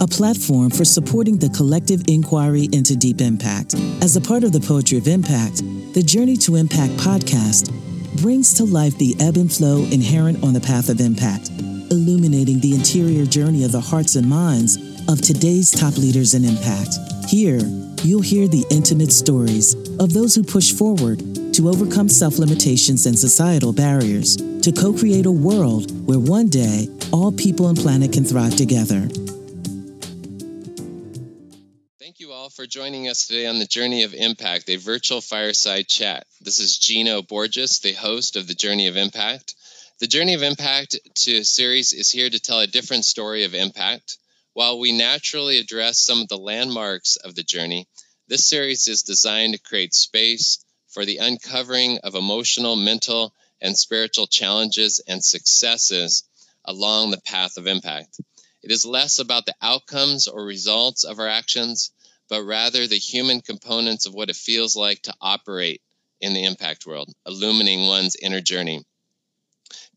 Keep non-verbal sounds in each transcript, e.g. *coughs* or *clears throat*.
a platform for supporting the collective inquiry into deep impact. As a part of the Poetry of Impact, the Journey to Impact podcast brings to life the ebb and flow inherent on the path of impact, illuminating the interior journey of the hearts and minds of today's top leaders in impact. Here, you'll hear the intimate stories of those who push forward to overcome self limitations and societal barriers to co create a world where one day all people and planet can thrive together. For joining us today on the Journey of Impact, a virtual fireside chat. This is Gino Borges, the host of the Journey of Impact. The Journey of Impact to series is here to tell a different story of impact. While we naturally address some of the landmarks of the journey, this series is designed to create space for the uncovering of emotional, mental, and spiritual challenges and successes along the path of impact. It is less about the outcomes or results of our actions, but rather the human components of what it feels like to operate in the impact world, illuminating one's inner journey.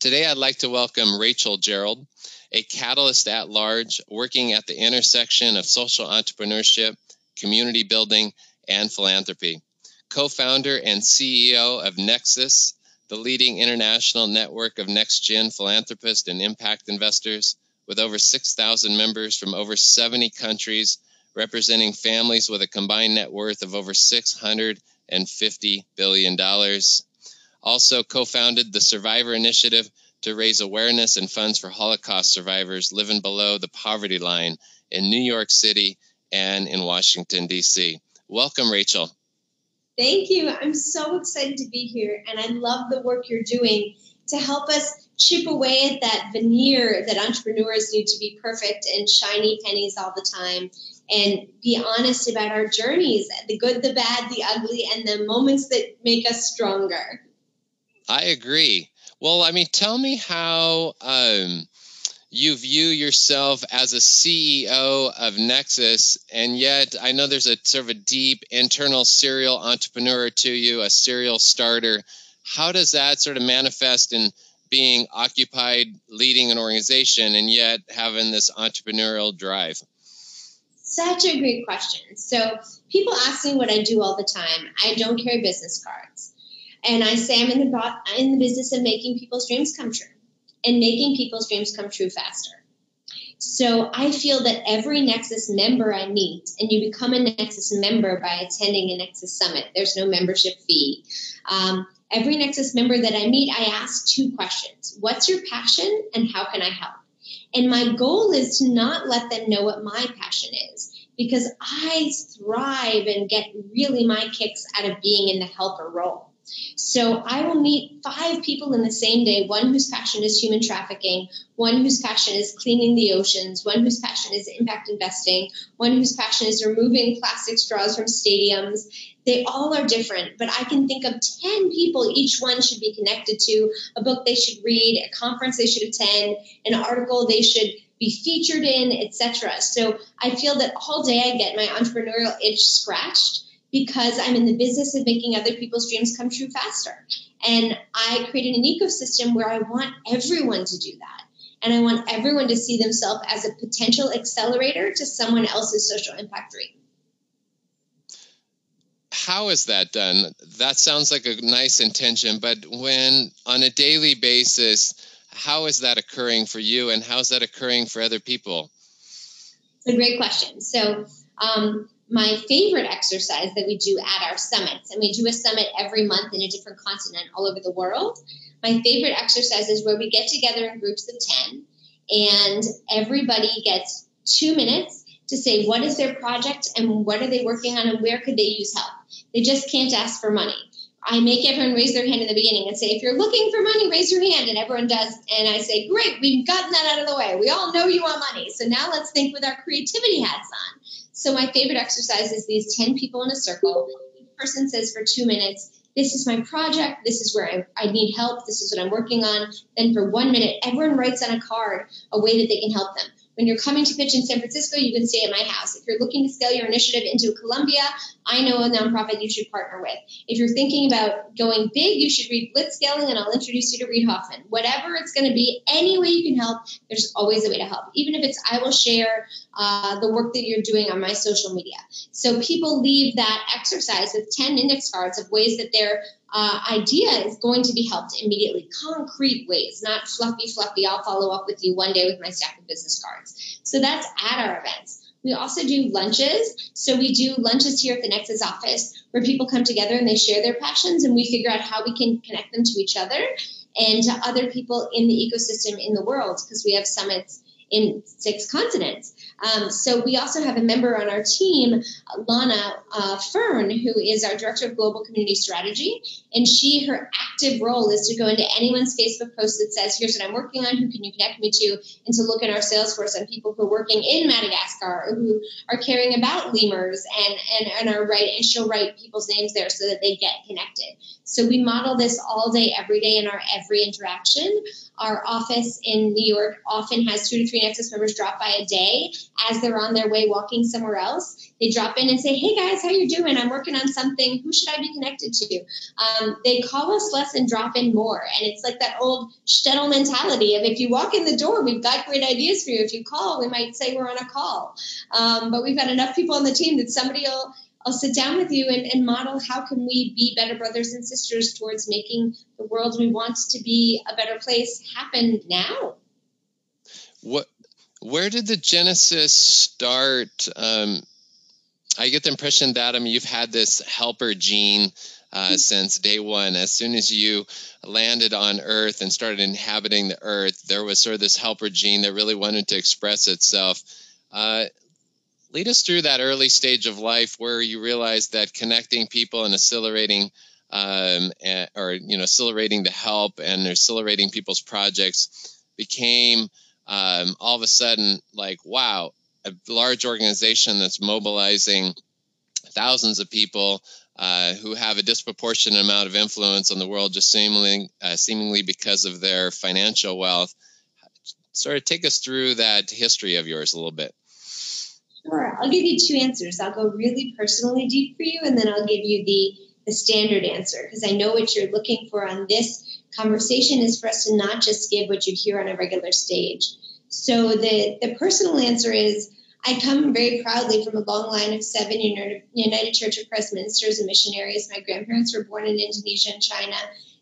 Today, I'd like to welcome Rachel Gerrol, a catalyst at large working at the intersection of social entrepreneurship, community building, and philanthropy co founder and CEO of Nexus, the leading international network of next gen philanthropists and impact investors, with over 6,000 members from over 70 countries, representing families with a combined net worth of over $650 billion. Also, co founded the Survivor Initiative to raise awareness and funds for Holocaust survivors living below the poverty line in New York City and in Washington, D.C. Welcome, Rachel. Thank you. I'm so excited to be here, and I love the work you're doing to help us chip away at that veneer that entrepreneurs need to be perfect and shiny pennies all the time and be honest about our journeys the good, the bad, the ugly, and the moments that make us stronger. I agree. Well, I mean, tell me how. Um, you view yourself as a CEO of Nexus, and yet I know there's a sort of a deep internal serial entrepreneur to you, a serial starter. How does that sort of manifest in being occupied leading an organization and yet having this entrepreneurial drive? Such a great question. So, people ask me what I do all the time. I don't carry business cards. And I say I'm in the, in the business of making people's dreams come true and making people's dreams come true faster. So I feel that every Nexus member I meet, and you become a Nexus member by attending a Nexus Summit, there's no membership fee. Um, every Nexus member that I meet, I ask two questions What's your passion, and how can I help? And my goal is to not let them know what my passion is because I thrive and get really my kicks out of being in the helper role. So I will meet five people in the same day one whose passion is human trafficking, one whose passion is cleaning the oceans, one whose passion is impact investing, one whose passion is removing plastic straws from stadiums. They all are different, but I can think of 10 people each one should be connected to, a book they should read, a conference they should attend, an article they should be featured in, etc. So I feel that all day I get my entrepreneurial itch scratched because I'm in the business of making other people's dreams come true faster. And I created an ecosystem where I want everyone to do that. And I want everyone to see themselves as a potential accelerator to someone else's social impact dream. How is that done? That sounds like a nice intention, but when on a daily basis, how is that occurring for you and how is that occurring for other people? It's a great question. So, um, my favorite exercise that we do at our summits, and we do a summit every month in a different continent all over the world. My favorite exercise is where we get together in groups of 10 and everybody gets two minutes to say what is their project and what are they working on and where could they use help. They just can't ask for money. I make everyone raise their hand in the beginning and say, if you're looking for money, raise your hand. And everyone does. And I say, great, we've gotten that out of the way. We all know you want money. So now let's think with our creativity hats on. So my favorite exercise is these 10 people in a circle. Each person says for two minutes, this is my project, this is where I, I need help, this is what I'm working on. Then for one minute, everyone writes on a card a way that they can help them. When you're coming to pitch in San Francisco, you can stay at my house. If you're looking to scale your initiative into Colombia, I know a nonprofit you should partner with. If you're thinking about going big, you should read Blitzscaling, and I'll introduce you to Reid Hoffman. Whatever it's going to be, any way you can help, there's always a way to help. Even if it's, I will share uh, the work that you're doing on my social media. So people leave that exercise with 10 index cards of ways that their uh, idea is going to be helped immediately, concrete ways, not fluffy, fluffy. I'll follow up with you one day with my stack of business cards. So that's at our events. We also do lunches. So we do lunches here at the Nexus office where people come together and they share their passions and we figure out how we can connect them to each other and to other people in the ecosystem in the world because we have summits in six continents. Um, so we also have a member on our team, Lana uh, Fern, who is our director of global community strategy, and she her active role is to go into anyone's Facebook post that says, "Here's what I'm working on. Who can you connect me to?" and to look in our Salesforce on people who are working in Madagascar or who are caring about lemurs and and, and are right and she'll write people's names there so that they get connected. So we model this all day, every day in our every interaction. Our office in New York often has two to three Nexus members drop by a day as they're on their way walking somewhere else. They drop in and say, "Hey guys, how you doing? I'm working on something. Who should I be connected to?" Um, they call us less and drop in more, and it's like that old shtetl mentality of if you walk in the door, we've got great ideas for you. If you call, we might say we're on a call, um, but we've got enough people on the team that somebody will I'll sit down with you and, and, model how can we be better brothers and sisters towards making the world we want to be a better place happen now. What where did the genesis start? Um, I get the impression that I mean you've had this helper gene uh, mm-hmm. since day one. As soon as you landed on Earth and started inhabiting the Earth, there was sort of this helper gene that really wanted to express itself. Uh, lead us through that early stage of life where you realized that connecting people and accelerating um, or you know accelerating the help and accelerating people's projects became um, all of a sudden like wow a large organization that's mobilizing thousands of people uh, who have a disproportionate amount of influence on the world just seemingly uh, seemingly because of their financial wealth. Sort of take us through that history of yours a little bit Sure. I'll give you two answers. I'll go really personally deep for you, and then I'll give you the, the standard answer because I know what you're looking for on this conversation is for us to not just give what you hear on a regular stage. So the, the personal answer is I come very proudly from a long line of seven United Church of Christ ministers and missionaries. My grandparents were born in Indonesia and China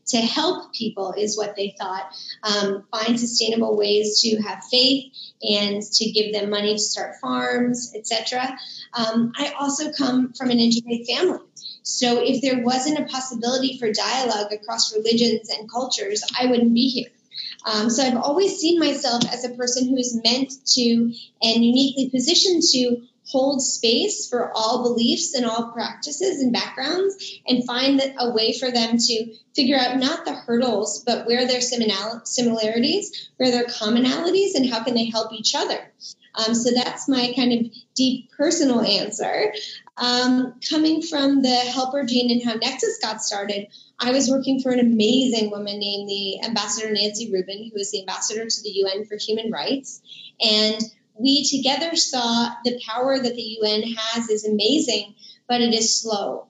to help people is what they thought. Um, find sustainable ways to have faith and to give them money to start farms, etc. Um, I also come from an interfaith family. So if there wasn't a possibility for dialogue across religions and cultures, I wouldn't be here. Um, so I've always seen myself as a person who is meant to and uniquely positioned to hold space for all beliefs and all practices and backgrounds and find a way for them to figure out not the hurdles but where their similarities where their commonalities and how can they help each other. Um, so that's my kind of deep personal answer. Um, coming from the helper gene and how nexus got started i was working for an amazing woman named the ambassador nancy rubin who is the ambassador to the un for human rights. And we together saw the power that the UN has is amazing, but it is slow.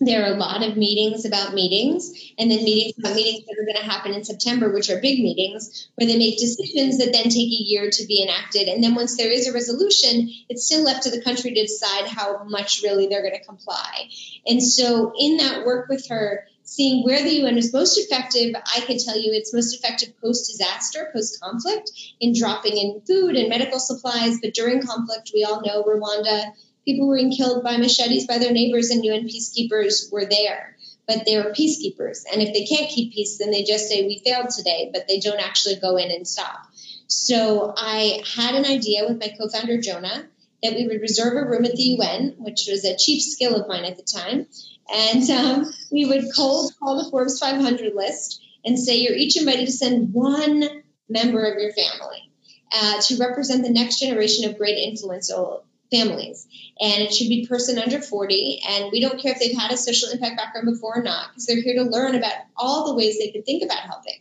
There are a lot of meetings about meetings, and then meetings about meetings that are going to happen in September, which are big meetings, where they make decisions that then take a year to be enacted. And then once there is a resolution, it's still left to the country to decide how much really they're going to comply. And so, in that work with her, seeing where the UN is most effective, I can tell you it's most effective post disaster, post conflict, in dropping in food and medical supplies. But during conflict, we all know Rwanda, people were being killed by machetes by their neighbors, and UN peacekeepers were there. But they are peacekeepers. And if they can't keep peace, then they just say, We failed today, but they don't actually go in and stop. So I had an idea with my co founder, Jonah, that we would reserve a room at the UN, which was a chief skill of mine at the time and um, we would cold call the Forbes 500 list and say you're each invited to send one member of your family uh, to represent the next generation of great influential families. And it should be person under 40. And we don't care if they've had a social impact background before or not, because they're here to learn about all the ways they could think about helping.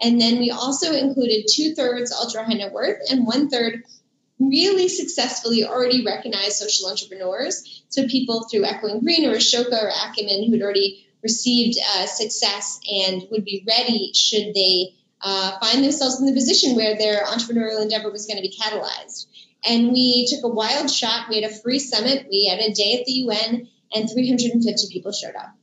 And then we also included two thirds ultra high net worth and one third really successfully already recognized social entrepreneurs. So people through Echoing Green or Ashoka or Acumen who had already received uh, success and would be ready should they uh, find themselves in the position where their entrepreneurial endeavor was going to be catalyzed. And we took a wild shot. We had a free summit. We had a day at the UN, and 350 people showed up.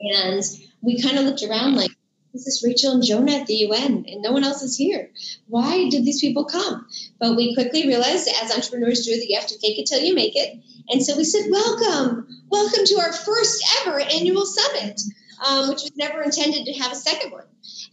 And we kind of looked around like, this is Rachel and Jonah at the UN, and no one else is here. Why did these people come? But we quickly realized, as entrepreneurs do, that you have to take it till you make it. And so we said, Welcome, welcome to our first ever annual summit, um, which was never intended to have a second one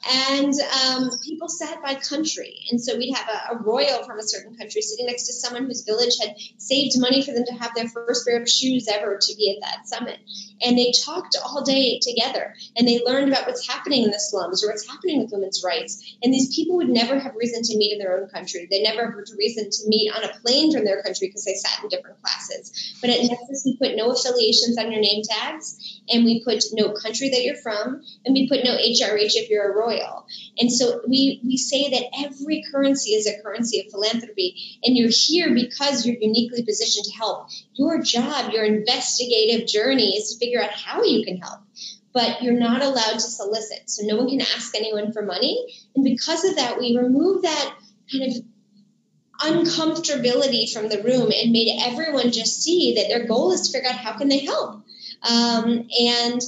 and um, people sat by country. And so we'd have a, a, royal from a certain country sitting next to someone whose village had saved money for them to have their first pair of shoes ever to be at that summit. And they talked all day together and they learned about what's happening in the slums or what's happening with women's rights. And these people would never have reason to meet in their own country. They never had reason to meet on a plane from their country because they sat in different classes. But at Nexus, we put no affiliations on your name tags and we put no country that you're from and we put no HRH if you're royal. And so we, we say that every currency is a currency of philanthropy, and you're here because you're uniquely positioned to help. Your job, your investigative journey is to figure out how you can help. But you're not allowed to solicit. So no one can ask anyone for money. And because of that, we remove that kind of uncomfortability from the room and made everyone just see that their goal is to figure out how can they help. Um, and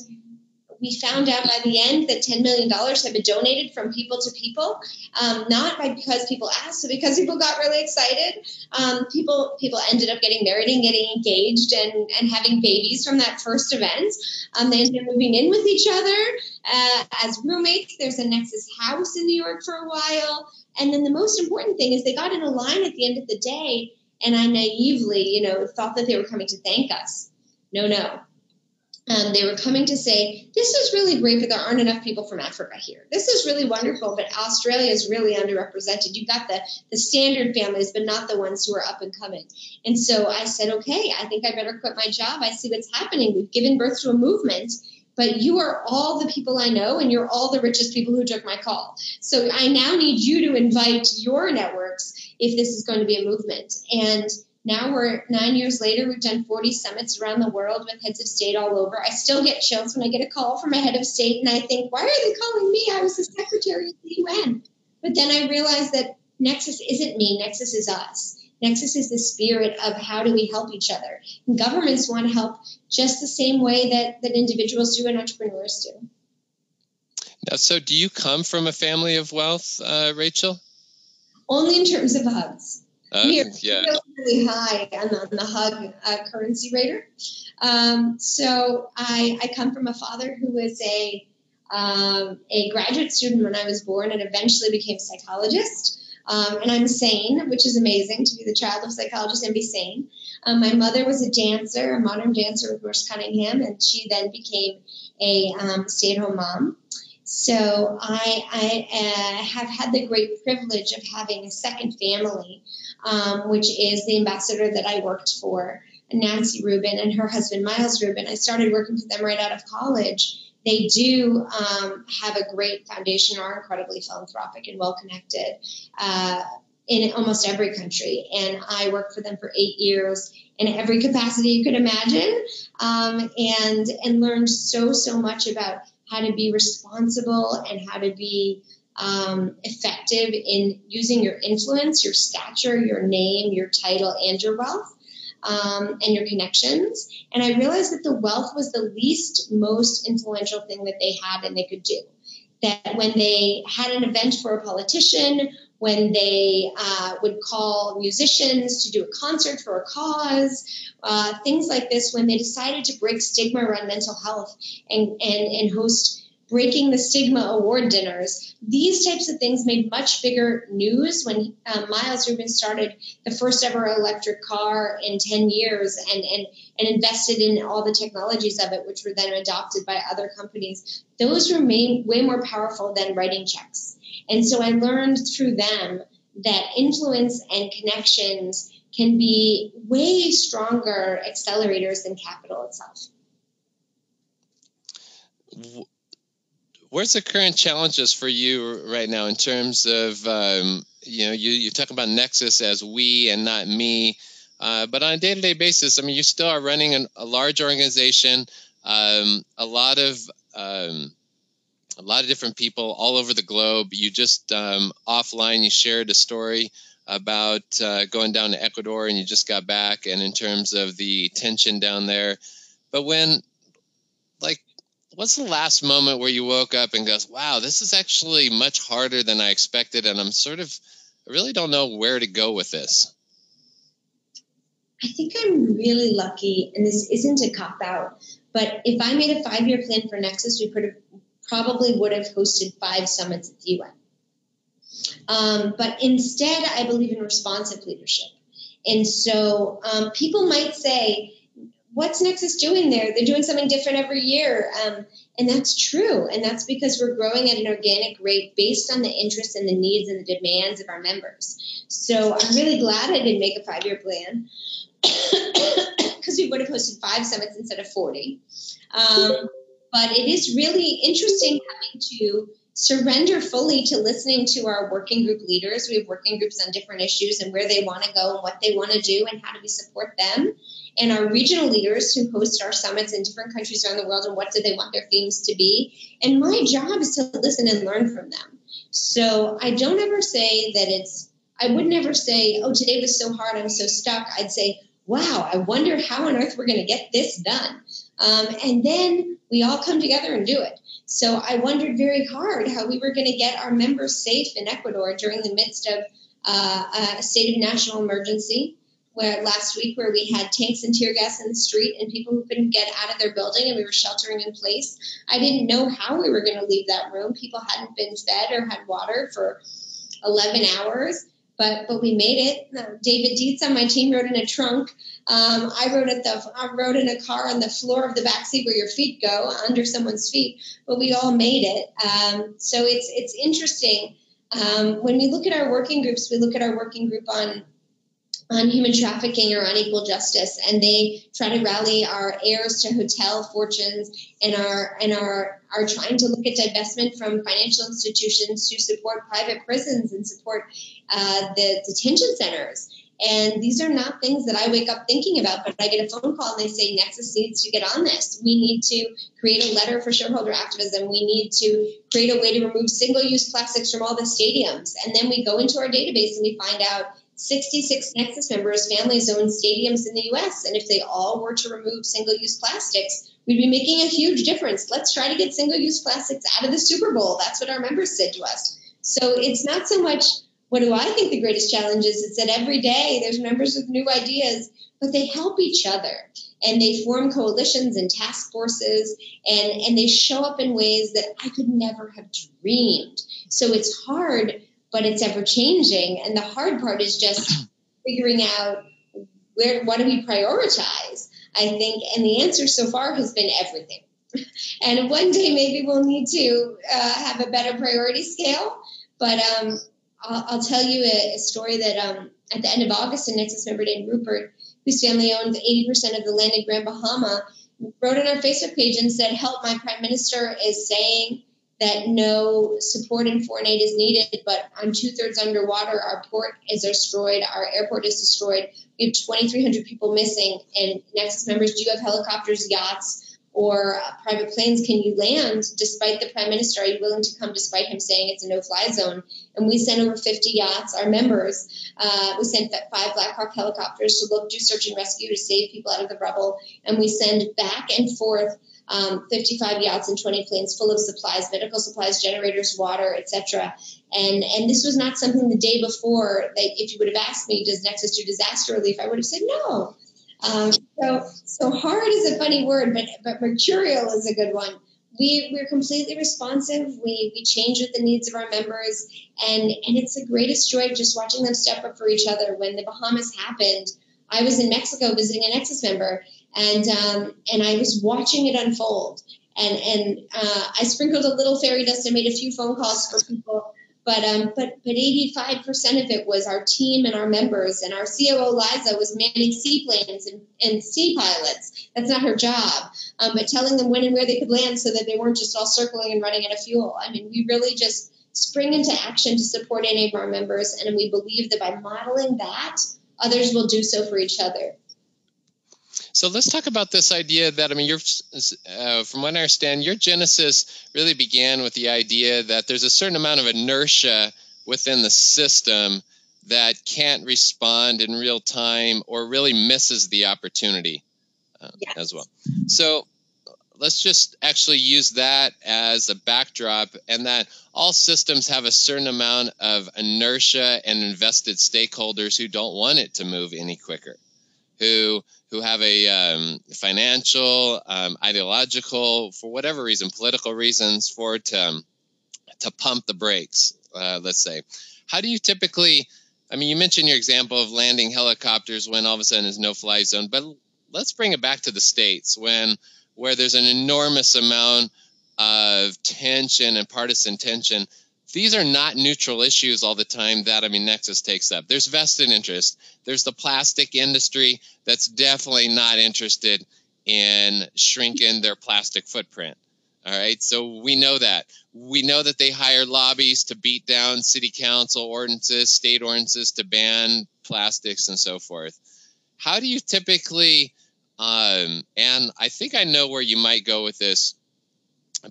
we found out by the end that $10 million had been donated from people to people, um, not by because people asked, but because people got really excited. Um, people people ended up getting married and getting engaged and, and having babies from that first event. Um, they ended up moving in with each other uh, as roommates. There's a Nexus house in New York for a while. And then the most important thing is they got in a line at the end of the day, and I naively, you know, thought that they were coming to thank us. No, no um, they were coming to say, This is really great, but there aren't enough people from Africa here. This is really wonderful, but Australia is really underrepresented. You've got the, the standard families, but not the ones who are up and coming. And so I said, Okay, I think I better quit my job. I see what's happening. We've given birth to a movement, but you are all the people I know, and you're all the richest people who took my call. So I now need you to invite your networks if this is going to be a movement. And now we're nine years later, we've done 40 summits around the world with heads of state all over. I still get chills when I get a call from a head of state and I think, why are they calling me? I was the secretary of the UN. But then I realized that Nexus isn't me, Nexus is us. Nexus is the spirit of how do we help each other. And governments want to help just the same way that, that individuals do and entrepreneurs do. Now, so do you come from a family of wealth, uh, Rachel? Only in terms of hugs. Uh, we are yeah. really high on the, on the hug uh, currency rater. Um, so I, I come from a father who was a um, a graduate student when I was born and eventually became a psychologist. Um, and I'm sane, which is amazing to be the child of a psychologist and be sane. Um, my mother was a dancer, a modern dancer with Merce Cunningham, and she then became a um, stay at home mom. So I, I uh, have had the great privilege of having a second family um, which is the ambassador that I worked for, Nancy Rubin and her husband Miles Rubin. I started working for them right out of college. They do um, have a great foundation, are incredibly philanthropic and well connected uh, in almost every country. And I worked for them for eight years in every capacity you could imagine, um, and and learned so so much about how to be responsible and how to be um, effective in using your influence, your stature, your name, your title, and your wealth. Um, and your connections. And I realized that the wealth was the least most influential thing that they had and they could do. That when they had an event for a politician, when they uh, would call musicians to do a concert for a cause, uh, things like this, when they decided to break stigma around mental health and, and, and host breaking the stigma award dinners. These types of things made much bigger news when um, Miles Rubin started the first ever electric car in 10 years and, and, and invested in all the technologies of it, which were then adopted by other companies. Those remain way more powerful than writing checks. And so I learned through them that influence and connections can be way stronger accelerators than capital itself where's the current challenges for you right now in terms of um, you know you you talk about Nexus as we and not me, uh, but on a day to day basis, I mean you still are running an, a large organization, um, a lot of um, a lot of different people all over the globe. You just um, offline you shared a story about uh, going down to Ecuador and you just got back, and in terms of the tension down there. But when, what's the last moment where you woke up and goes, wow, this is actually much harder than I expected, and I'm sort of, I really don't know where to go with this? I think I'm really lucky, and this isn't a cop out, but if I made a five year plan for Nexus, we have probably would have hosted five summits at the UN. Um, but instead, I believe in responsive leadership. And so um, people might say, What's Nexus doing there? They're doing something different every year. Um, and that's true. And that's because we're growing at an organic rate based on the interests and the needs and the demands of our members. So I'm really glad I didn't make a five year plan *coughs* because we would have hosted five summits instead of 40. Um, but it is really interesting having to surrender fully to listening to our working group leaders. We have working groups on different issues and where they want to go and what they want to do and how do we support them. And our regional leaders who host our summits in different countries around the world and what do they want their themes to be. And my job is to listen and learn from them. So I don't ever say that it's, I would never say, oh, today was so hard, I'm so stuck. I'd say, wow, I wonder how on earth we're going to get this done. Um, and then we all come together and do it. So I wondered very hard how we were going to get our members safe in Ecuador during the midst of uh, a state of national emergency. Where last week, where we had tanks and tear gas in the street and people who couldn't get out of their building and we were sheltering in place. I didn't know how we were going to leave that room. People hadn't been fed or had water for 11 hours but but we made it. David Dietz on my team rode in a trunk. Um, I rode at the I rode in a car on the floor of the back seat where your feet go under someone's feet. But we all made it. Um, so it's it's interesting. Um, when we look at our working groups, we look at our working group on on human trafficking or unequal justice, and they try to rally our heirs to hotel fortunes and are and are are trying to look at divestment from financial institutions to support private prisons and support uh, the detention centers. And these are not things that I wake up thinking about, but I get a phone call and they say Nexus needs to get on this. We need to create a letter for shareholder activism. We need to create a way to remove single use plastics from all the stadiums. And then we go into our database and we find out 66 Nexus members, families own stadiums in the US. And if they all were to remove single use plastics, we'd be making a huge difference. Let's try to get single use plastics out of the Super Bowl. That's what our members said to us. So it's not so much what do I think the greatest challenge is? It's that every day there's members with new ideas, but they help each other and they form coalitions and task forces and, and they show up in ways that I could never have dreamed. So it's hard but it's ever changing. And the hard part is just *clears throat* figuring out where what do we prioritize. I think, and the answer so far has been everything. *laughs* and one day maybe we'll need to uh, have a better priority scale. But um, I'll, I'll, tell you a, a story that um, at the end of August, a Nexus member named Rupert, whose family owns 80% of the land in Grand Bahama, wrote on our Facebook page and said, "Help! My prime minister is saying." That no support in foreign aid is needed, but I'm two thirds underwater. Our port is destroyed. Our airport is destroyed. We have 2,300 people missing. And Nexus members, do you have helicopters, yachts, or uh, private planes? Can you land despite the prime minister? Are you willing to come despite him saying it's a no fly zone? And we sent over 50 yachts, our members. Uh, we sent five Black Hawk helicopters to look, do search and rescue to save people out of the rubble. And we send back and forth um, 55 yachts and 20 planes full of supplies, medical supplies, generators, water, etc. And and this was not something the day before that if you would have asked me, does Nexus do disaster relief? I would have said no. Um, so so hard is a funny word, but but mercurial is a good one. We we're completely responsive. We we change with the needs of our members, and and it's the greatest joy just watching them step up for each other. When the Bahamas happened, I was in Mexico visiting a Nexus member, and um, and I was watching it unfold. And and uh, I sprinkled a little fairy dust and made a few phone calls for people. But um, but but 85% of it was our team and our members, and our COO Liza was manning seaplanes and, and sea pilots. That's not her job, um, but telling them when and where they could land so that they weren't just all circling and running out of fuel. I mean, we really just spring into action to support any of our members, and we believe that by modeling that, others will do so for each other. So let's talk about this idea that I mean, your uh, from what I understand, your genesis really began with the idea that there's a certain amount of inertia within the system that can't respond in real time or really misses the opportunity uh, yes. as well. So let's just actually use that as a backdrop and that all systems have a certain amount of inertia and invested stakeholders who don't want it to move any quicker who who have a um, financial, um, ideological, for whatever reason, political reasons for to um, to pump the brakes. Uh, let's say, how do you typically? I mean, you mentioned your example of landing helicopters when all of a sudden there's no fly zone, but let's bring it back to the states when where there's an enormous amount of tension and partisan tension these are not neutral issues all the time that I mean Nexus takes up. There's vested interest. There's the plastic industry that's definitely not interested in shrinking their plastic footprint. All right, so we know that. We know that they hire lobbies to beat down city council ordinances, state ordinances to ban plastics and so forth. How do you typically, um, and I think I know where you might go with this,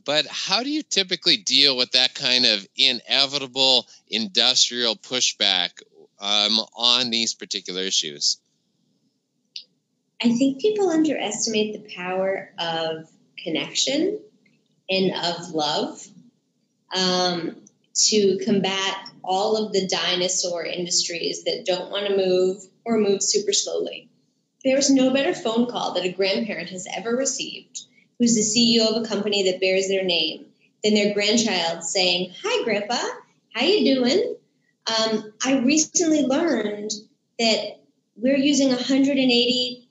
but how do you typically deal with that kind of inevitable industrial pushback um, on these particular issues? I think people underestimate the power of connection and of love um, to combat all of the dinosaur industries that don't want to move or move super slowly. There's no better phone call that a grandparent has ever received who's the CEO of a company that bears their name, than their grandchild saying, "Hi, Grandpa, how you doing?" Um, I recently learned that we're using 180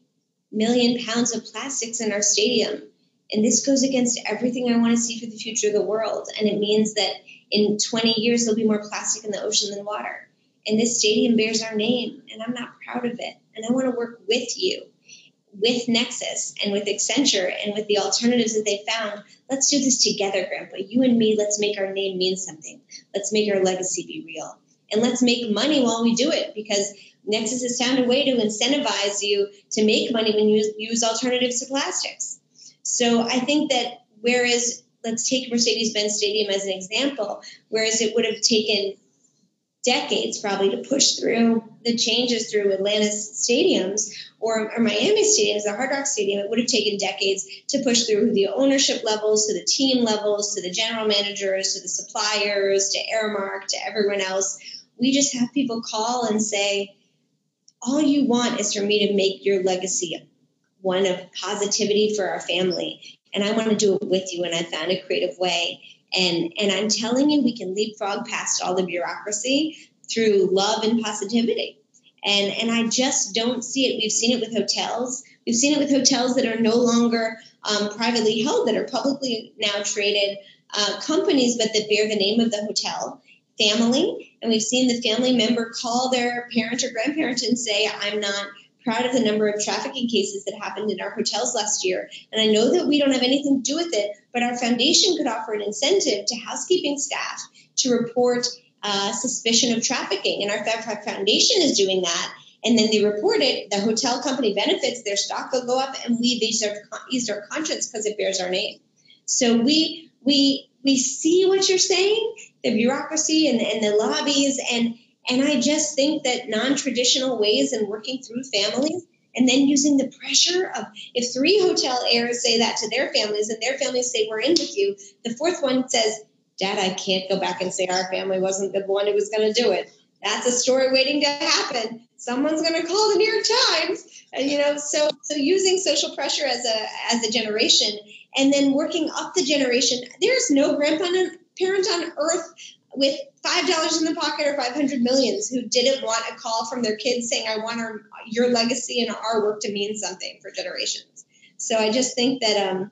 million pounds of plastics in our stadium, and this goes against everything I want to see for the future of the world. And it means that in 20 years there'll be more plastic in the ocean than water. And this stadium bears our name, and I'm not proud of it. And I want to work with you with Nexus and with Accenture and with the alternatives that they found, let's do this together, Grandpa. You and me, let's make our name mean something. Let's make our legacy be real. And let's make money while we do it because Nexus has found a way to incentivize you to make money when you use alternatives to plastics. So I think that whereas, let's take Mercedes Benz Stadium as an example, whereas it would have taken decades probably to push through the changes through Atlanta's stadiums or, or Miami stadiums, the Hard Rock Stadium, it would have taken decades to push through the ownership levels to the team levels to the general managers to the suppliers to Aramark, to everyone else. We just have people call and say, all you want is for me to make your legacy one of positivity for our family. And I want to do it with you. And I found a creative way. And, and I'm telling you, we can leapfrog past all the bureaucracy through love and positivity. And, and I just don't see it. We've seen it with hotels. We've seen it with hotels that are no longer um, privately held, that are publicly now traded uh, companies, but that bear the name of the hotel family. And we've seen the family member call their parent or grandparent and say, I'm not proud of the number of trafficking cases that happened in our hotels last year. And I know that we don't have anything to do with it, but our foundation could offer an incentive to housekeeping staff to report uh, suspicion of trafficking. And our foundation is doing that. And then they report it, the hotel company benefits, their stock will go up, and we are eased our conscience because it bears our name. So we we we see what you're saying, the bureaucracy and, and the lobbies, and and I just think that non-traditional ways and working through families and then using the pressure of if three hotel heirs say that to their families and their families say we're in with you, the fourth one says, Dad, I can't go back and say our family wasn't the one who was going to do it. That's a story waiting to happen. Someone's going to call the New York Times, and, you know. So, so using social pressure as a as a generation, and then working up the generation. There's no grandparent on earth with five dollars in the pocket or 500 millions who didn't want a call from their kids saying i want our, your legacy and our work to mean something for generations so i just think that um,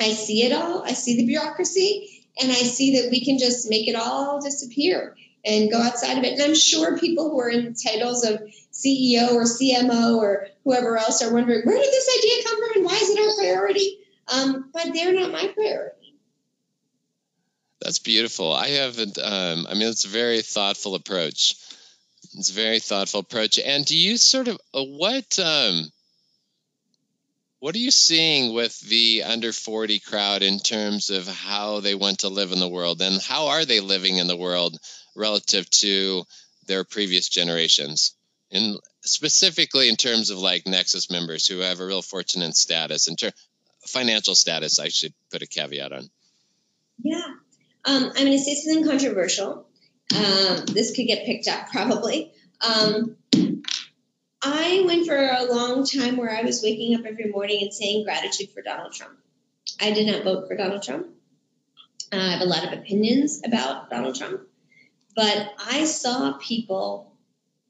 i see it all i see the bureaucracy and I see that we can just make it all disappear and go outside of it. And I'm sure people who are in titles of CEO or CMO or whoever else are wondering where did this idea come from and why is it our priority? Um, but they're not my priority. That's beautiful. I haven't. Um, I mean, it's a very thoughtful approach. It's a very thoughtful approach. And do you sort of uh, what? Um, what are you seeing with the under 40 crowd in terms of how they want to live in the world and how are they living in the world relative to their previous generations? And specifically in terms of like Nexus members who have a real fortunate status in ter- financial status, I should put a caveat on. Yeah. Um, I'm going to say something controversial. Um, this could get picked up probably. Um, I went for a long time where I was waking up every morning and saying gratitude for Donald Trump. I did not vote for Donald Trump. Uh, I have a lot of opinions about Donald Trump, but I saw people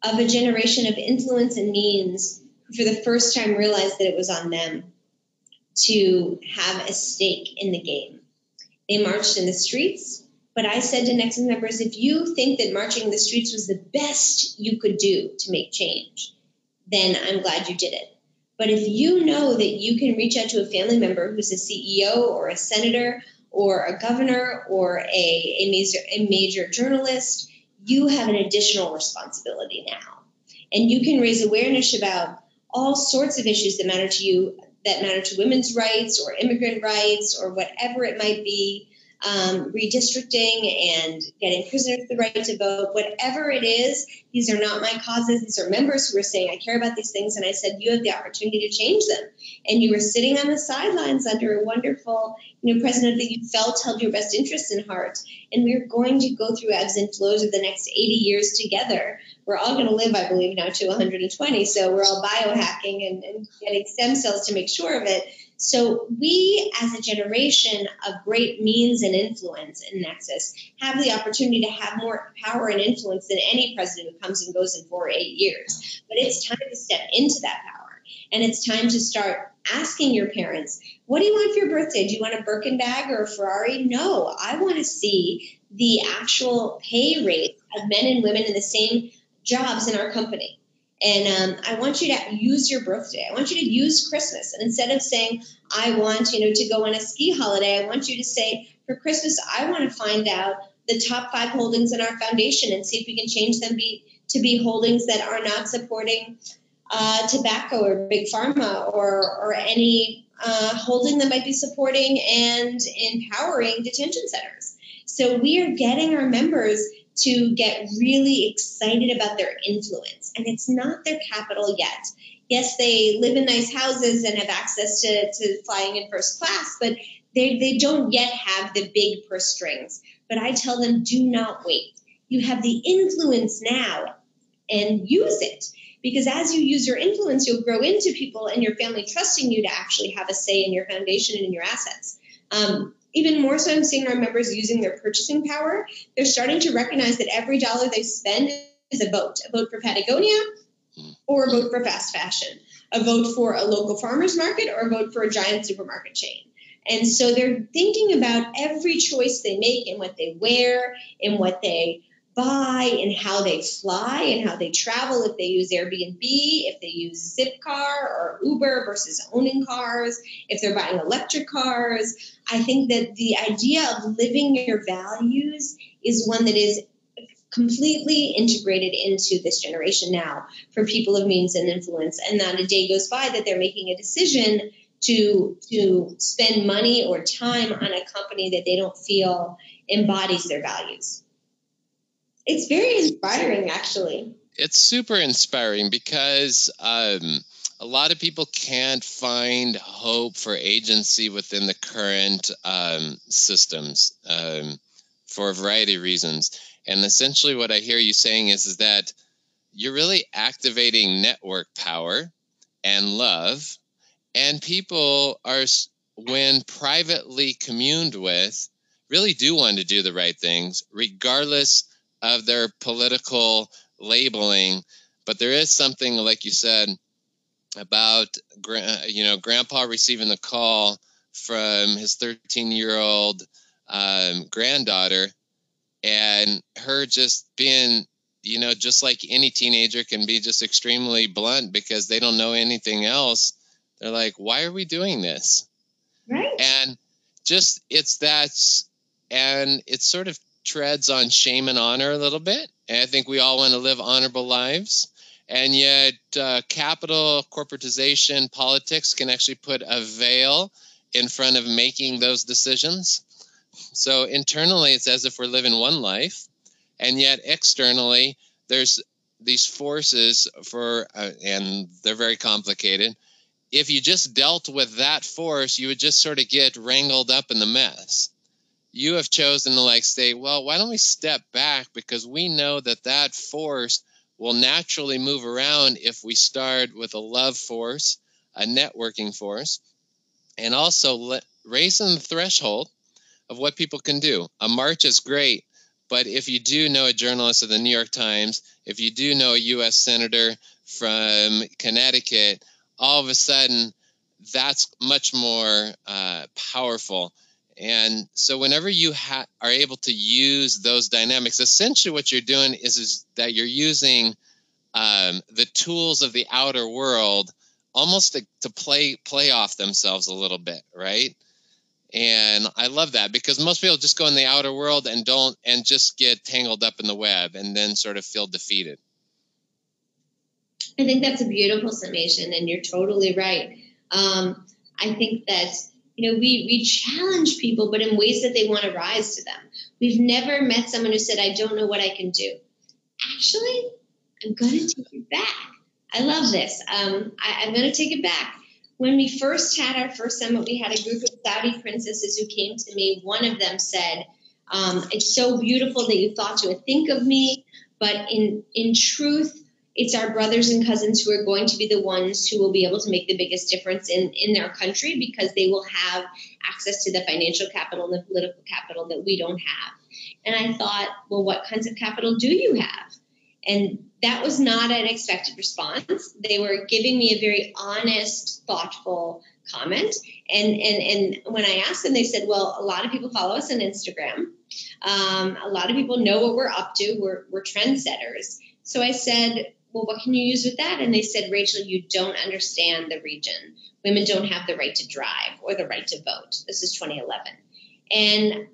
of a generation of influence and means who, for the first time, realized that it was on them to have a stake in the game. They marched in the streets, but I said to Nexus members if you think that marching in the streets was the best you could do to make change, then I'm glad you did it. But if you know that you can reach out to a family member who's a CEO or a senator or a governor or a, a, major, a major journalist, you have an additional responsibility now. And you can raise awareness about all sorts of issues that matter to you, that matter to women's rights or immigrant rights or whatever it might be um, redistricting and getting prisoners the right to vote, whatever it is, these are not my causes. These are members who are saying, I care about these things. And I said, You have the opportunity to change them. And you were sitting on the sidelines under a wonderful you know, president that you felt held your best interests in heart. And we're going to go through ebbs and flows of the next 80 years together. We're all going to live, I believe, now to 120. So we're all biohacking and, and getting stem cells to make sure of it. So we, as a generation of great means and influence in Nexus, have the opportunity to have more power and influence than any president who comes and goes in four or eight years. But it's time to step into that power. And it's time to start asking your parents, what do you want for your birthday? Do you want a Birkin bag or a Ferrari? No, I want to see the actual pay rate of men and women in the same jobs in our company. And um, I want you to use your birthday. I want you to use Christmas. And instead of saying, I want, you know, to go on a ski holiday, I want you to say, for Christmas, I want to find out the top five holdings in our foundation and see if we can change them be, to be holdings that are not supporting uh, tobacco or big pharma or, or any uh, holding that might be supporting and empowering detention centers. So we are getting our members to get really excited about their influence. And it's not their capital yet. Yes, they live in nice houses and have access to, to flying in first class, but they, they don't yet have the big purse strings. But I tell them, do not wait. You have the influence now and use it. Because as you use your influence, you'll grow into people and your family trusting you to actually have a say in your foundation and in your assets. Um, even more so, I'm seeing our members using their purchasing power. They're starting to recognize that every dollar they spend is a vote a vote for Patagonia hmm. or a vote for fast fashion, a vote for a local farmer's market, or a vote for a giant supermarket chain. And so they're thinking about every choice they make and what they wear and what they buy and how they fly and how they travel if they use Airbnb, if they use Zipcar or Uber versus owning cars, if they're buying electric cars. I think that the idea of living your values is one that is completely integrated into this generation now for people of means and influence and not a day goes by that they're making a decision to to spend money or time on a company that they don't feel embodies their values it's very inspiring, actually. It's super inspiring because um, a lot of people can't find hope for agency within the current um, systems um, for a variety of reasons. And essentially, what I hear you saying is, is that you're really activating network power and love, and people are, when privately communed with, really do want to do the right things, regardless of their political labeling, but there is something like you said about you know grandpa receiving the call from his 13 year old um, granddaughter, and her just being, you know, just like any teenager can be just extremely blunt because they don't know anything else. They're like, why are we doing this? Right. And just it's that, and it's sort of treads on shame and honor a little bit. And I think we all want to live honorable lives. And yet, uh, capital, corporatization, politics can actually put a veil in front of making those decisions. So internally, it's as if we're living one life, and yet externally, there's these forces for, uh, and they're very complicated. If you just dealt with that force, you would just sort of get wrangled up in the mess. You have chosen to like say, well, why don't we step back because we know that that force will naturally move around if we start with a love force, a networking force, and also let, raising the threshold of what people can do. A march is great, but if you do know a journalist of the New York Times, if you do know a U.S. senator from Connecticut, all of a sudden that's much more uh, powerful. And so, whenever you ha- are able to use those dynamics, essentially what you're doing is, is that you're using um, the tools of the outer world almost to, to play play off themselves a little bit, right? And I love that because most people just go in the outer world and don't and just get tangled up in the web and then sort of feel defeated. I think that's a beautiful summation, and you're totally right. Um, I think that you know we we challenge people, but in ways that they want to rise to them. We've never met someone who said, "I don't know what I can do." Actually, I'm going to take it back. I love this. Um, I, I'm going to take it back. When we first had our first summit, we had a group of Saudi princesses who came to me. One of them said, um, "It's so beautiful that you thought to think of me, but in in truth." It's our brothers and cousins who are going to be the ones who will be able to make the biggest difference in, in their country because they will have access to the financial capital and the political capital that we don't have. And I thought, well, what kinds of capital do you have? And that was not an expected response. They were giving me a very honest, thoughtful comment. And, and, and when I asked them, they said, well, a lot of people follow us on Instagram. Um, a lot of people know what we're up to. We're, we're trendsetters. So I said, well, what can you use with that? And they said, Rachel, you don't understand the region. Women don't have the right to drive or the right to vote. This is 2011. And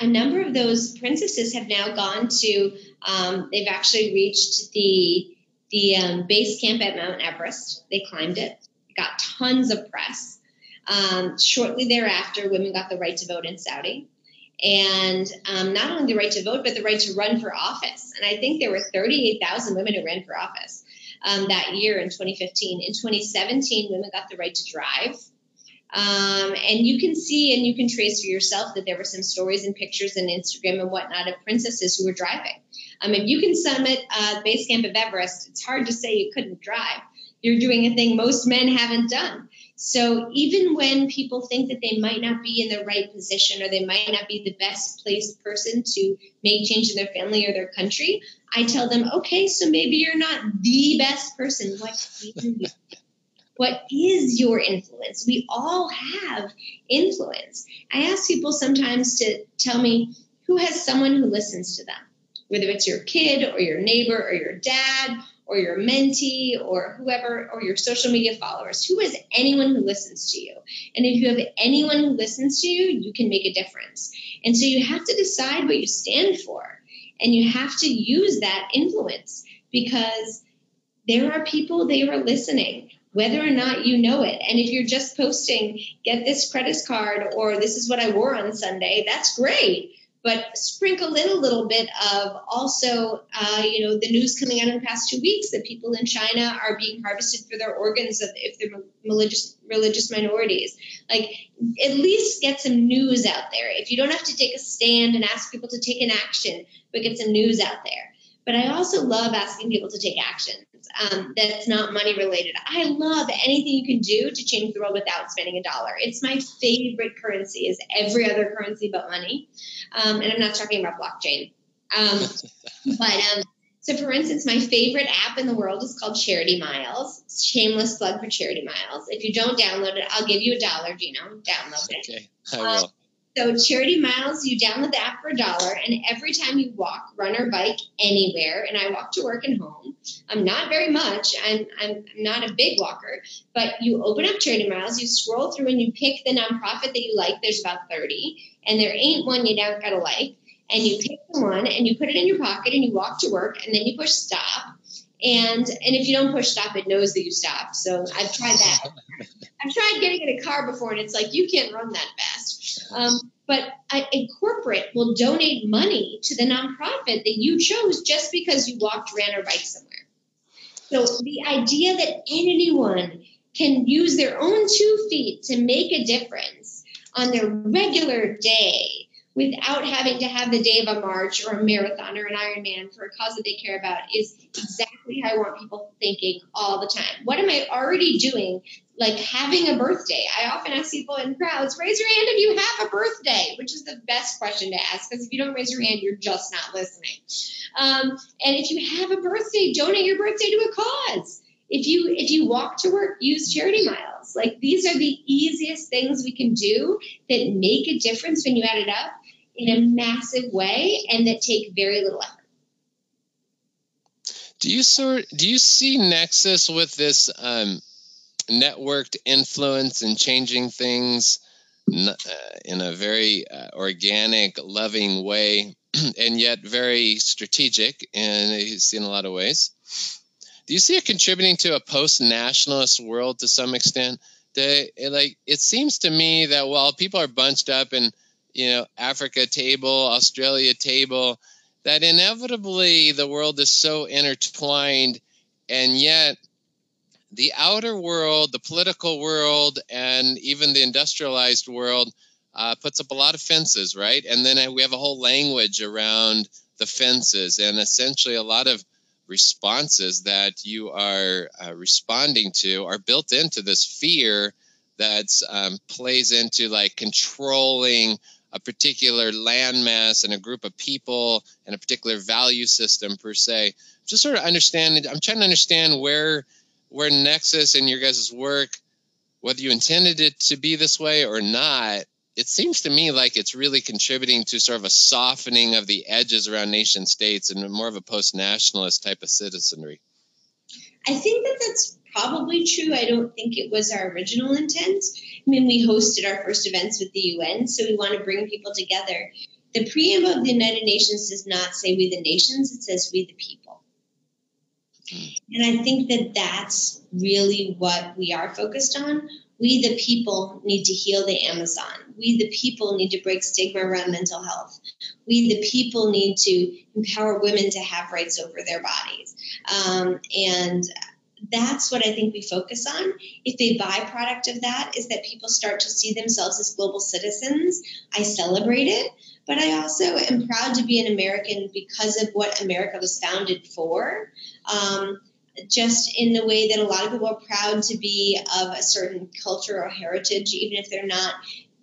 a number of those princesses have now gone to, um, they've actually reached the, the um, base camp at Mount Everest. They climbed it, got tons of press. Um, shortly thereafter, women got the right to vote in Saudi. And um, not only the right to vote, but the right to run for office. And I think there were 38,000 women who ran for office um, that year in 2015. In 2017, women got the right to drive. Um, and you can see and you can trace for yourself that there were some stories and pictures and Instagram and whatnot of princesses who were driving. Um, if you can summit uh, base camp of Everest, it's hard to say you couldn't drive. You're doing a thing most men haven't done. So even when people think that they might not be in the right position or they might not be the best placed person to make change in their family or their country, I tell them, okay, so maybe you're not the best person. What what is your influence? We all have influence. I ask people sometimes to tell me who has someone who listens to them, whether it's your kid or your neighbor or your dad or your mentee or whoever or your social media followers. who is anyone who listens to you? And if you have anyone who listens to you, you can make a difference. And so you have to decide what you stand for and you have to use that influence because there are people they are listening whether or not you know it. And if you're just posting, get this credit card or this is what I wore on Sunday, that's great. But sprinkle in a little bit of also, uh, you know, the news coming out in the past two weeks that people in China are being harvested for their organs if they're religious religious minorities. Like, at least get some news out there. If you don't have to take a stand and ask people to take an action, but get some news out there. But I also love asking people to take action um, that's not money related. I love anything you can do to change the world without spending a dollar. It's my favorite currency is every other currency but money. Um, and I'm not talking about blockchain. Um, *laughs* but um, so, for instance, my favorite app in the world is called Charity Miles. Shameless plug for Charity Miles. If you don't download it, I'll give you a dollar, Gino. Download it. Okay, I will. So Charity Miles, you download the app for a dollar, and every time you walk, run, or bike anywhere, and I walk to work and home. I'm not very much. I'm, I'm, I'm not a big walker, but you open up Charity Miles, you scroll through, and you pick the nonprofit that you like. There's about 30, and there ain't one you don't gotta like. And you pick the one, and you put it in your pocket, and you walk to work, and then you push stop. And and if you don't push stop, it knows that you stopped. So I've tried that. *laughs* I've tried getting in a car before, and it's like you can't run that fast. Um, but a, corporate will donate money to the nonprofit that you chose just because you walked, ran, or biked somewhere. So the idea that anyone can use their own two feet to make a difference on their regular day without having to have the day of a march or a marathon or an Ironman for a cause that they care about is exactly how I want people thinking all the time. What am I already doing? Like having a birthday. I often ask people in crowds, raise your hand if you have a birthday, which is the best question to ask because if you don't raise your hand, you're just not listening. Um, and if you have a birthday, donate your birthday to a cause. If you if you walk to work, use charity miles. Like these are the easiest things we can do that make a difference when you add it up in a massive way and that take very little effort. Do you sort do you see Nexus with this um, networked influence and changing things uh, in a very uh, organic, loving way, *clears throat* and yet very strategic, and in a lot of ways? Do you see it contributing to a post-nationalist world to some extent? They, like it seems to me that while people are bunched up and you know, Africa table, Australia table, that inevitably the world is so intertwined, and yet the outer world, the political world, and even the industrialized world uh, puts up a lot of fences, right? And then we have a whole language around the fences, and essentially a lot of responses that you are uh, responding to are built into this fear that um, plays into like controlling a particular landmass and a group of people and a particular value system per se. Just sort of understand. I'm trying to understand where where Nexus and your guys' work, whether you intended it to be this way or not, it seems to me like it's really contributing to sort of a softening of the edges around nation states and more of a post-nationalist type of citizenry. I think that that's probably true. I don't think it was our original intent. I mean, we hosted our first events with the UN, so we want to bring people together. The preamble of the United Nations does not say we the nations, it says we the people. And I think that that's really what we are focused on. We, the people, need to heal the Amazon. We, the people, need to break stigma around mental health. We, the people, need to empower women to have rights over their bodies. Um, and that's what I think we focus on. If a byproduct of that is that people start to see themselves as global citizens, I celebrate it. But I also am proud to be an American because of what America was founded for. Um, just in the way that a lot of people are proud to be of a certain culture or heritage, even if they're not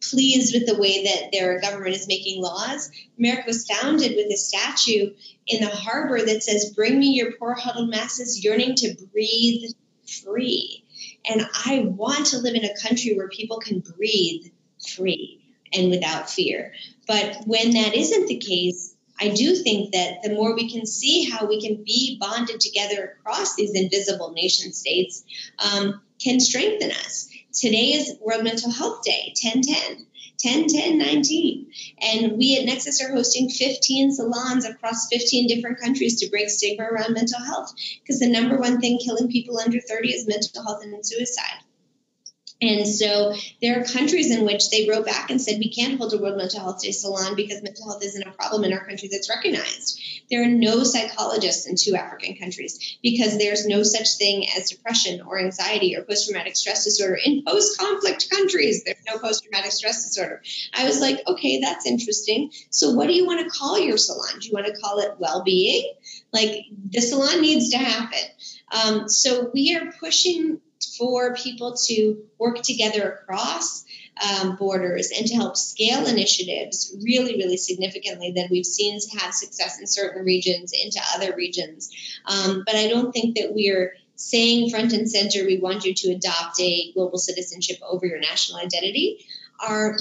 pleased with the way that their government is making laws. America was founded with a statue in the harbor that says, Bring me your poor huddled masses yearning to breathe free. And I want to live in a country where people can breathe free and without fear. But when that isn't the case, I do think that the more we can see how we can be bonded together across these invisible nation states um, can strengthen us. Today is World Mental Health Day, 1010. 10, 10, 19. And we at Nexus are hosting 15 salons across 15 different countries to break stigma around mental health because the number one thing killing people under 30 is mental health and suicide. And so there are countries in which they wrote back and said, we can't hold a World Mental Health Day salon because mental health isn't a problem in our country that's recognized. There are no psychologists in two African countries because there's no such thing as depression or anxiety or post traumatic stress disorder. In post conflict countries, there's no post traumatic stress disorder. I was like, okay, that's interesting. So, what do you want to call your salon? Do you want to call it well being? Like, the salon needs to happen. Um, so, we are pushing for people to work together across um, borders and to help scale initiatives really, really significantly that we've seen have success in certain regions into other regions. Um, but I don't think that we're saying front and center we want you to adopt a global citizenship over your national identity. our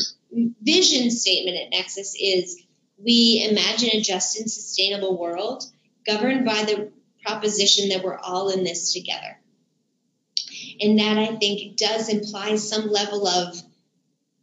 vision statement at Nexus is we imagine a just and sustainable world governed by the proposition that we're all in this together. And that I think does imply some level of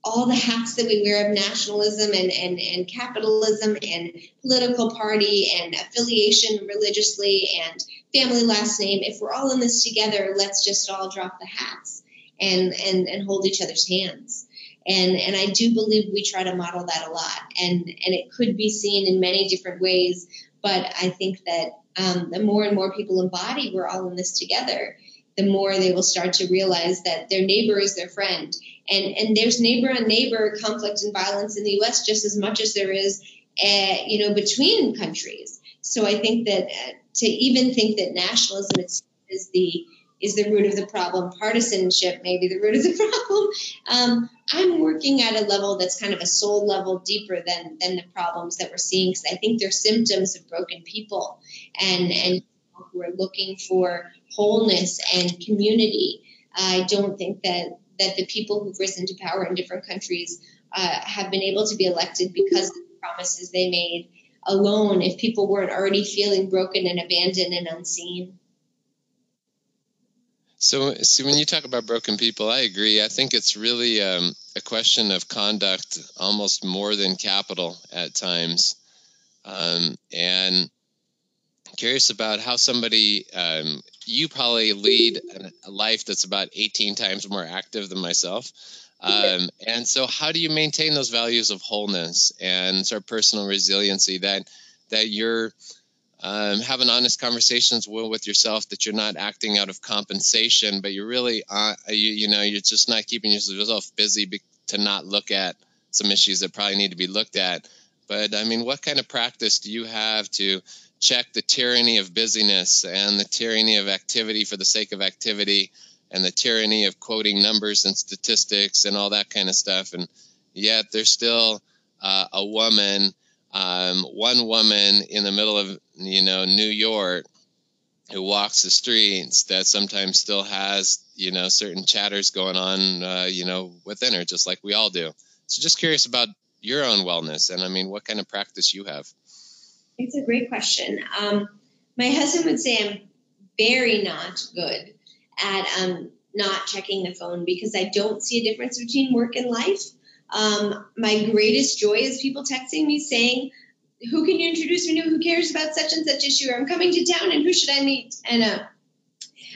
all the hats that we wear of nationalism and, and, and capitalism and political party and affiliation religiously and family last name. If we're all in this together, let's just all drop the hats and, and, and hold each other's hands. And, and I do believe we try to model that a lot. And, and it could be seen in many different ways. But I think that um, the more and more people embody we're all in this together, the more they will start to realize that their neighbor is their friend. And, and there's neighbor on neighbor conflict and violence in the US just as much as there is, uh, you know, between countries. So I think that uh, to even think that nationalism is, is the is the root of the problem. Partisanship may be the root of the *laughs* problem. Um, I'm working at a level that's kind of a soul level deeper than than the problems that we're seeing because I think they're symptoms of broken people and and who are looking for wholeness and community. I don't think that that the people who've risen to power in different countries uh, have been able to be elected because of the promises they made alone. If people weren't already feeling broken and abandoned and unseen. So, so when you talk about broken people, I agree. I think it's really um, a question of conduct, almost more than capital at times. Um, and curious about how somebody um, you probably lead a life that's about 18 times more active than myself. Um, and so how do you maintain those values of wholeness and sort of personal resiliency that that you're um, having honest conversations with yourself that you're not acting out of compensation but you're really uh, you, you know you're just not keeping yourself busy to not look at some issues that probably need to be looked at. But i mean what kind of practice do you have to check the tyranny of busyness and the tyranny of activity for the sake of activity and the tyranny of quoting numbers and statistics and all that kind of stuff. And yet there's still uh, a woman, um, one woman in the middle of you know New York who walks the streets that sometimes still has you know certain chatters going on uh, you know within her, just like we all do. So just curious about your own wellness and I mean what kind of practice you have. It's a great question. Um, my husband would say I'm very not good at um, not checking the phone because I don't see a difference between work and life. Um, my greatest joy is people texting me saying, "Who can you introduce me to? Who cares about such and such issue? I'm coming to town, and who should I meet?" And uh,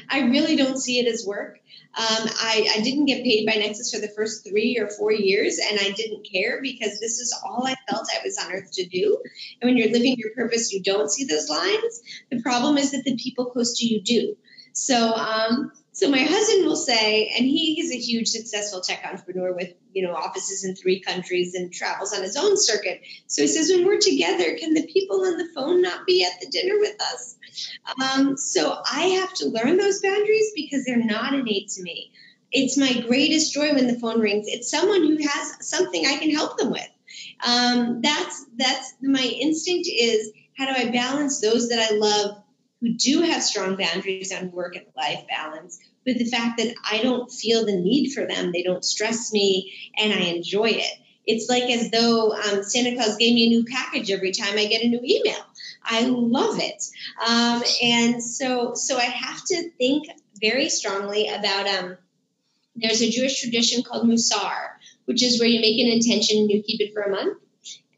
I really don't see it as work. Um, I, I, didn't get paid by Nexus for the first three or four years, and I didn't care because this is all I felt I was on earth to do. And when you're living your purpose, you don't see those lines. The problem is that the people close to you do. So, um, so my husband will say, and he is a huge successful tech entrepreneur with you know offices in three countries and travels on his own circuit. So he says, when we're together, can the people on the phone not be at the dinner with us? Um, so I have to learn those boundaries because they're not innate to me. It's my greatest joy when the phone rings. It's someone who has something I can help them with. Um, that's that's my instinct is how do I balance those that I love who do have strong boundaries on work and life balance with the fact that I don't feel the need for them. They don't stress me and I enjoy it. It's like as though um, Santa Claus gave me a new package every time I get a new email. I love it. Um, and so, so I have to think very strongly about. Um, there's a Jewish tradition called Musar, which is where you make an intention and you keep it for a month.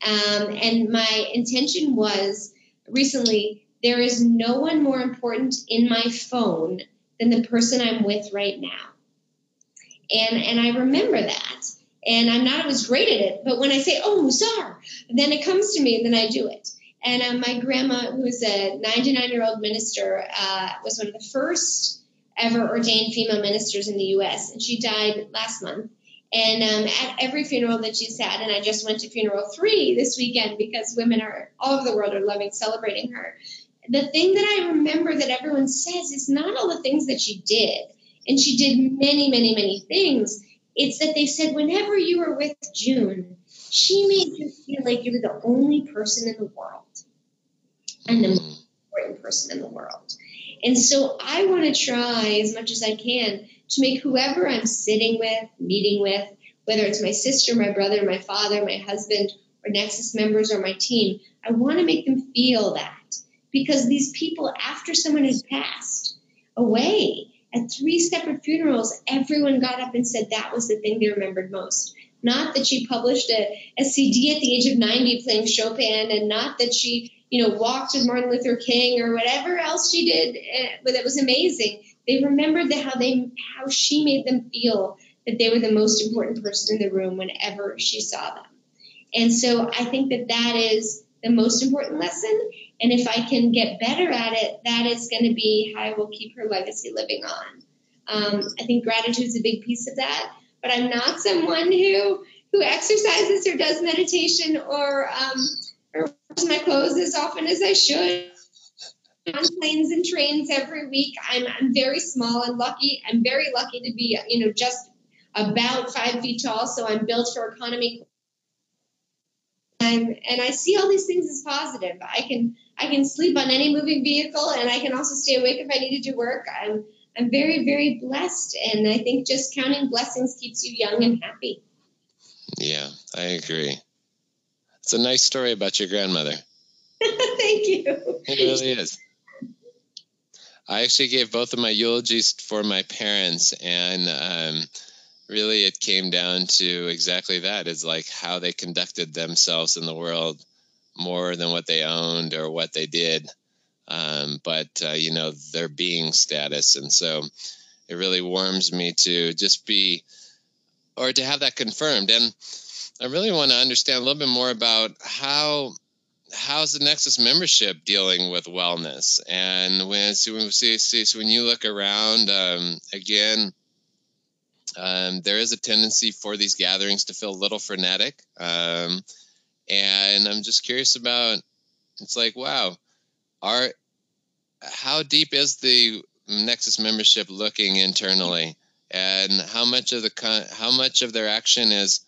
Um, and my intention was recently there is no one more important in my phone than the person I'm with right now. And and I remember that. And I'm not always great at it, but when I say, oh, Musar, then it comes to me and then I do it. And uh, my grandma, who was a 99 year old minister, uh, was one of the first ever ordained female ministers in the U.S. And she died last month. And um, at every funeral that she's had, and I just went to funeral three this weekend because women are all over the world are loving celebrating her. The thing that I remember that everyone says is not all the things that she did, and she did many, many, many things. It's that they said whenever you were with June, she made you feel like you were the only person in the world and the most important person in the world. And so I want to try as much as I can to make whoever I'm sitting with, meeting with, whether it's my sister, my brother, my father, my husband, or Nexus members or my team, I want to make them feel that because these people, after someone has passed away at three separate funerals, everyone got up and said that was the thing they remembered most. Not that she published a, a CD at the age of 90 playing Chopin, and not that she, you know, walked with Martin Luther King or whatever else she did, uh, but it was amazing. They remembered the, how they how she made them feel that they were the most important person in the room whenever she saw them. And so I think that that is the most important lesson. And if I can get better at it, that is going to be how I will keep her legacy living on. Um, I think gratitude is a big piece of that. But I'm not someone who who exercises or does meditation or um, or wears my clothes as often as I should on planes and trains every week. I'm I'm very small and lucky. I'm very lucky to be you know just about five feet tall, so I'm built for economy and and I see all these things as positive. I can I can sleep on any moving vehicle, and I can also stay awake if I need to do work. I'm I'm very very blessed, and I think just counting blessings keeps you young and happy. Yeah, I agree. It's a nice story about your grandmother. *laughs* Thank you. It really is. I actually gave both of my eulogies for my parents, and um, really it came down to exactly that is like how they conducted themselves in the world more than what they owned or what they did. Um, but uh, you know their being status. And so it really warms me to just be or to have that confirmed. And i really want to understand a little bit more about how how's the nexus membership dealing with wellness? And when so when, so when you look around um, again um, there is a tendency for these gatherings to feel a little frenetic. Um, and I'm just curious about it's like, wow, are how deep is the Nexus membership looking internally? And how much of the how much of their action is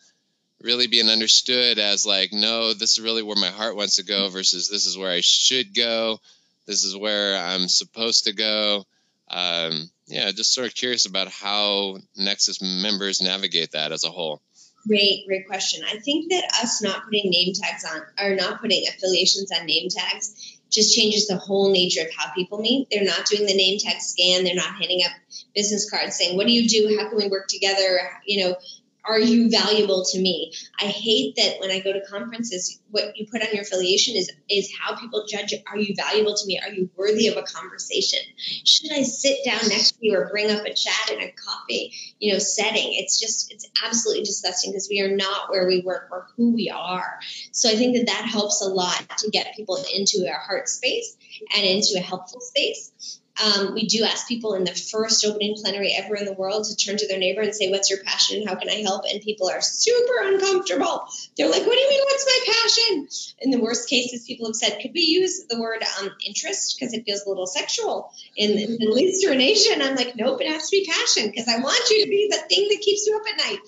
really being understood as like, no, this is really where my heart wants to go versus this is where I should go. This is where I'm supposed to go. Um, yeah, just sort of curious about how Nexus members navigate that as a whole. Great, great question. I think that us not putting name tags on or not putting affiliations on name tags just changes the whole nature of how people meet. They're not doing the name tag scan. They're not handing up business cards saying, "What do you do? How can we work together?" You know, are you valuable to me? I hate that when I go to conferences, what you put on your affiliation is is how people judge Are you valuable to me? Are you worthy of a conversation? Should I sit down next to you or bring up a chat in a coffee, you know, setting? It's just it's absolutely disgusting because we are not where we work or who we are. So I think that that helps a lot to get people into a heart space and into a helpful space. Um, we do ask people in the first opening plenary ever in the world to turn to their neighbor and say, What's your passion and how can I help? And people are super uncomfortable. They're like, What do you mean, what's my passion? In the worst cases, people have said, Could we use the word um, interest because it feels a little sexual the Middle East or in Asia? I'm like, Nope, it has to be passion because I want you to be the thing that keeps you up at night.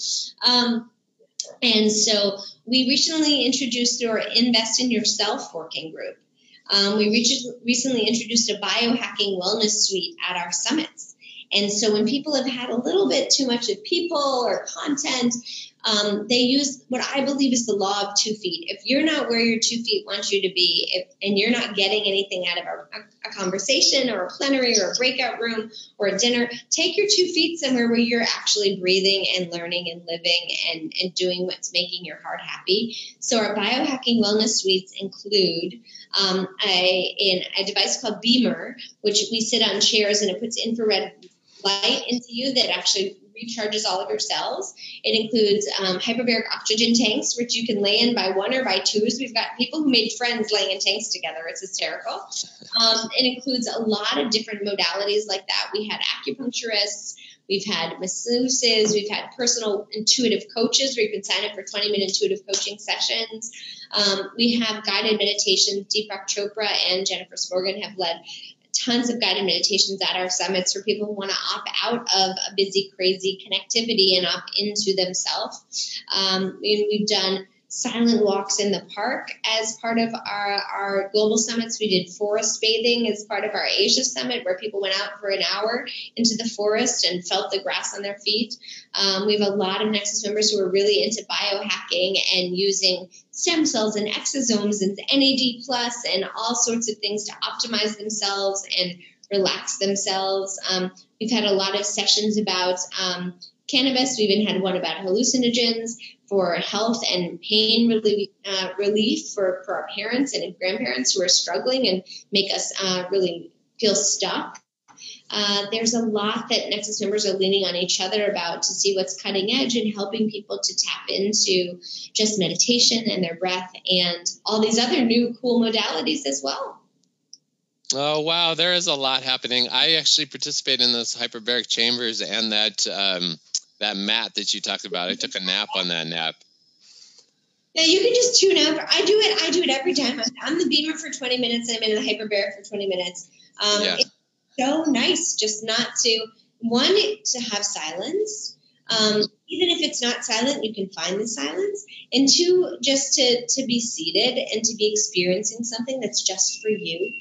Um, and so we recently introduced our Invest in Yourself working group um, we recently introduced a biohacking wellness suite at our summits. And so when people have had a little bit too much of people or content, um, they use what I believe is the law of two feet. If you're not where your two feet want you to be, if, and you're not getting anything out of a, a, conversation or a plenary or a breakout room or a dinner, take your two feet somewhere where you're actually breathing and learning and living and, and doing what's making your heart happy. So our biohacking wellness suites include um, a, in a device called BEMER, which we sit on chairs and it puts infrared light into you that actually recharges all of your cells. It includes um, hyperbaric oxygen tanks, which you can lay in by one or by twos. We've got people who made friends laying in tanks together. It's hysterical. *laughs* Um, it includes a lot of different modalities like that. We had acupuncturists. We've had masseuses, we've had personal intuitive coaches where you can sign up for 20 minute intuitive coaching sessions. Um, we have guided meditations. Deepak Chopra and Jennifer Smogan have led tons of guided meditations at our summits for people who want to opt out of a busy, crazy connectivity and opt into themselves. Um, and we've done silent walks in the park as part of our, our global summits. We did forest bathing as part of our Asia summit, where people went out for an hour into the forest and felt the grass on their feet. Um, we have a lot of Nexus members who are really into biohacking and using stem cells and exosomes and NAD plus and all sorts of things to optimize themselves and relax themselves. Um, we've had a lot of sessions about um, cannabis. We even had one about hallucinogens for health and pain relief, uh, relief for, for our parents and grandparents who are struggling and make us uh, really feel stuck. Uh, there's a lot that Nexus members are leaning on each other about to see what's cutting edge and helping people to tap into just meditation and their breath and all these other new cool modalities as well. Oh wow, there is a lot happening. I actually participate in those hyperbaric chambers and that um, that mat that you talked about. I took a nap on that nap. Yeah, you can just tune out. I do it. I do it every time. I'm, the BEMER for 20 minutes. I'm in the hyperbaric for 20 minutes. Um, yeah. It's so nice just not to one to have silence. Um, even if it's not silent, you can find the silence. And two, just to to be seated and to be experiencing something that's just for you,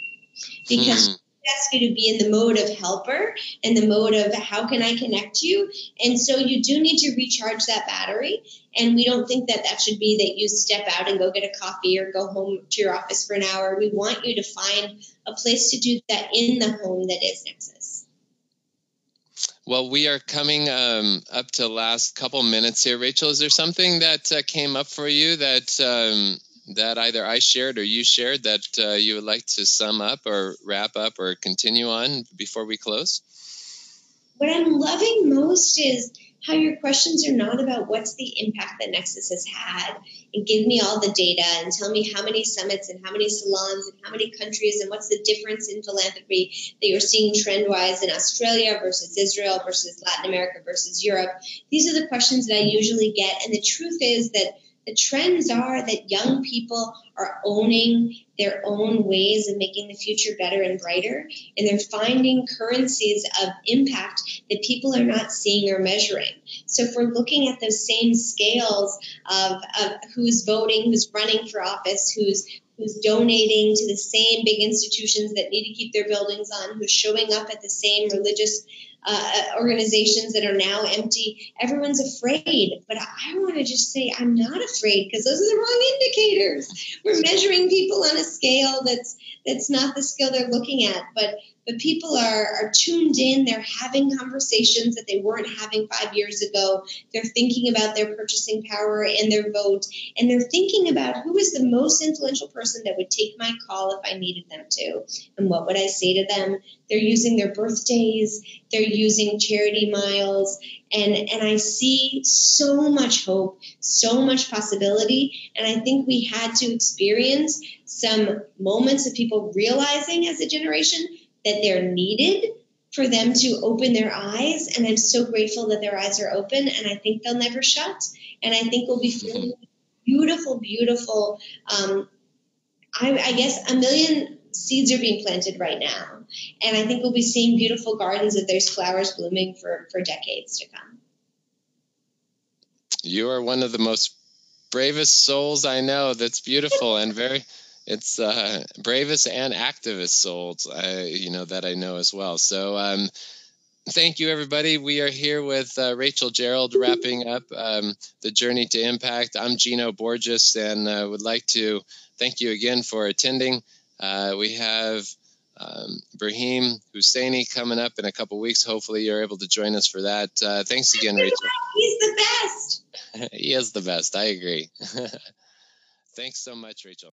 because. Hmm ask you to be in the mode of helper and the mode of how can I connect you. And so you do need to recharge that battery. And we don't think that that should be that you step out and go get a coffee or go home to your office for an hour. We want you to find a place to do that in the home that is Nexus. Well, we are coming um, up to last couple minutes here. Rachel, is there something that uh, came up for you that um, that either I shared or you shared that uh, you would like to sum up or wrap up or continue on before we close? What I'm loving most is how your questions are not about what's the impact that Nexus has had and give me all the data and tell me how many summits and how many salons and how many countries and what's the difference in philanthropy that you're seeing trend wise in Australia versus Israel versus Latin America versus Europe. These are the questions that I usually get. And the truth is that the trends are that young people are owning their own ways of making the future better and brighter, and they're finding currencies of impact that people are not seeing or measuring. So, if we're looking at those same scales of, of who's voting, who's running for office, who's who's donating to the same big institutions that need to keep their buildings on, who's showing up at the same religious uh, organizations that are now empty. Everyone's afraid, but I want to just say I'm not afraid because those are the wrong indicators. We're measuring people on a scale that's that's not the scale they're looking at, but but people are, are tuned in. They're having conversations that they weren't having five years ago. They're thinking about their purchasing power and their vote, and they're thinking about who is the most influential person that would take my call if I needed them to, and what would I say to them. They're using their birthdays. They're using charity miles, and and I see so much hope, so much possibility, and I think we had to experience some moments of people realizing as a generation that they're needed for them to open their eyes. And I'm so grateful that their eyes are open, and I think they'll never shut. And I think we'll be feeling beautiful, beautiful. Um, I, I guess a million seeds are being planted right now, and I think we'll be seeing beautiful gardens that there's flowers blooming for for decades to come. You are one of the most bravest souls I know. That's beautiful and very it's uh, bravest and activist souls, uh, you know, that I know as well. So, um, thank you, everybody. We are here with uh, Rachel Gerrol wrapping up um, the journey to impact. I'm Gino Borges, and uh, would like to thank you again for attending. Uh, we have um, Brahim Husseini coming up in a couple weeks. Hopefully, you're able to join us for that. Uh, thanks again, Rachel. He's the best. *laughs* he is the best. I agree. *laughs* thanks so much, Rachel.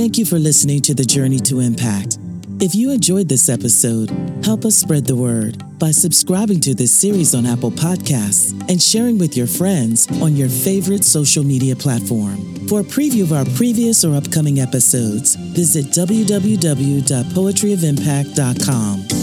Thank you for listening to The Journey to Impact. If you enjoyed this episode, help us spread the word by subscribing to this series on Apple Podcasts and sharing with your friends on your favorite social media platform. For a preview of our previous or upcoming episodes, visit www.poetryofimpact.com.